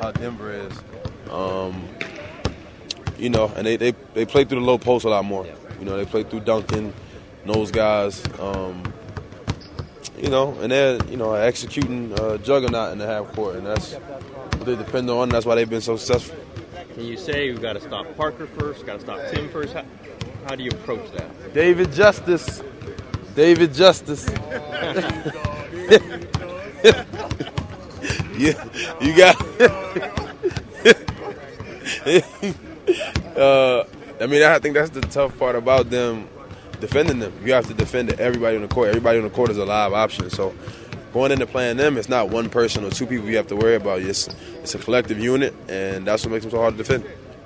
how Denver is. Um, you know, and they, they, they play through the low post a lot more. You know, they play through Duncan, those guys. Um, you know, and they're you know executing uh, juggernaut in the half court, and that's what they depend on. That's why they've been so successful. Can you say we've got to stop Parker first, got to stop Tim first? How, how do you approach that? David Justice, David Justice. yeah, you got. uh, I mean, I think that's the tough part about them defending them. You have to defend everybody on the court. Everybody on the court is a live option. So going into playing them, it's not one person or two people you have to worry about. It's, it's a collective unit, and that's what makes them so hard to defend.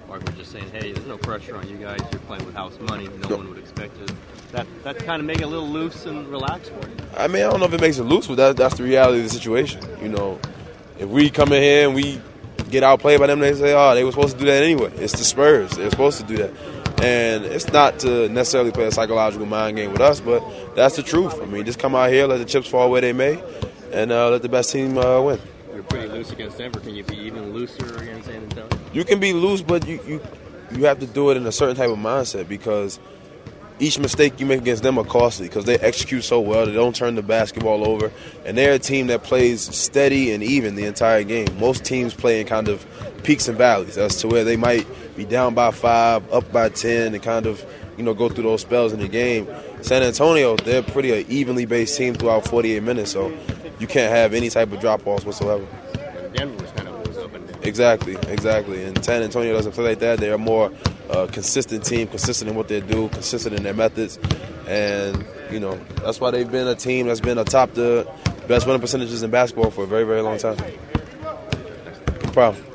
Mark was just saying, hey, there's no pressure on you guys. You're playing with house money. No, no. one would expect it. That that kind of make it a little loose and relaxed for you. I mean, I don't know if it makes it loose, but that, that's the reality of the situation. You know, if we come in here and we get outplayed by them, they say, oh, they were supposed to do that anyway. It's the Spurs. They're supposed to do that. And it's not to necessarily play a psychological mind game with us, but that's the truth. I mean, just come out here, let the chips fall where they may, and uh, let the best team uh, win. You're pretty loose against Denver. Can you be even looser against San Antonio? You can be loose, but you, you you have to do it in a certain type of mindset because each mistake you make against them are costly because they execute so well. They don't turn the basketball over, and they're a team that plays steady and even the entire game. Most teams play in kind of peaks and valleys as to where they might be down by five, up by ten, and kind of you know go through those spells in the game. San Antonio, they're pretty an evenly based team throughout 48 minutes, so you can't have any type of drop offs whatsoever. Denver was kind of up and down. Exactly, exactly. And San Antonio doesn't play like that. They're a more uh, consistent team, consistent in what they do, consistent in their methods, and you know that's why they've been a team that's been atop the best winning percentages in basketball for a very, very long time. Problem.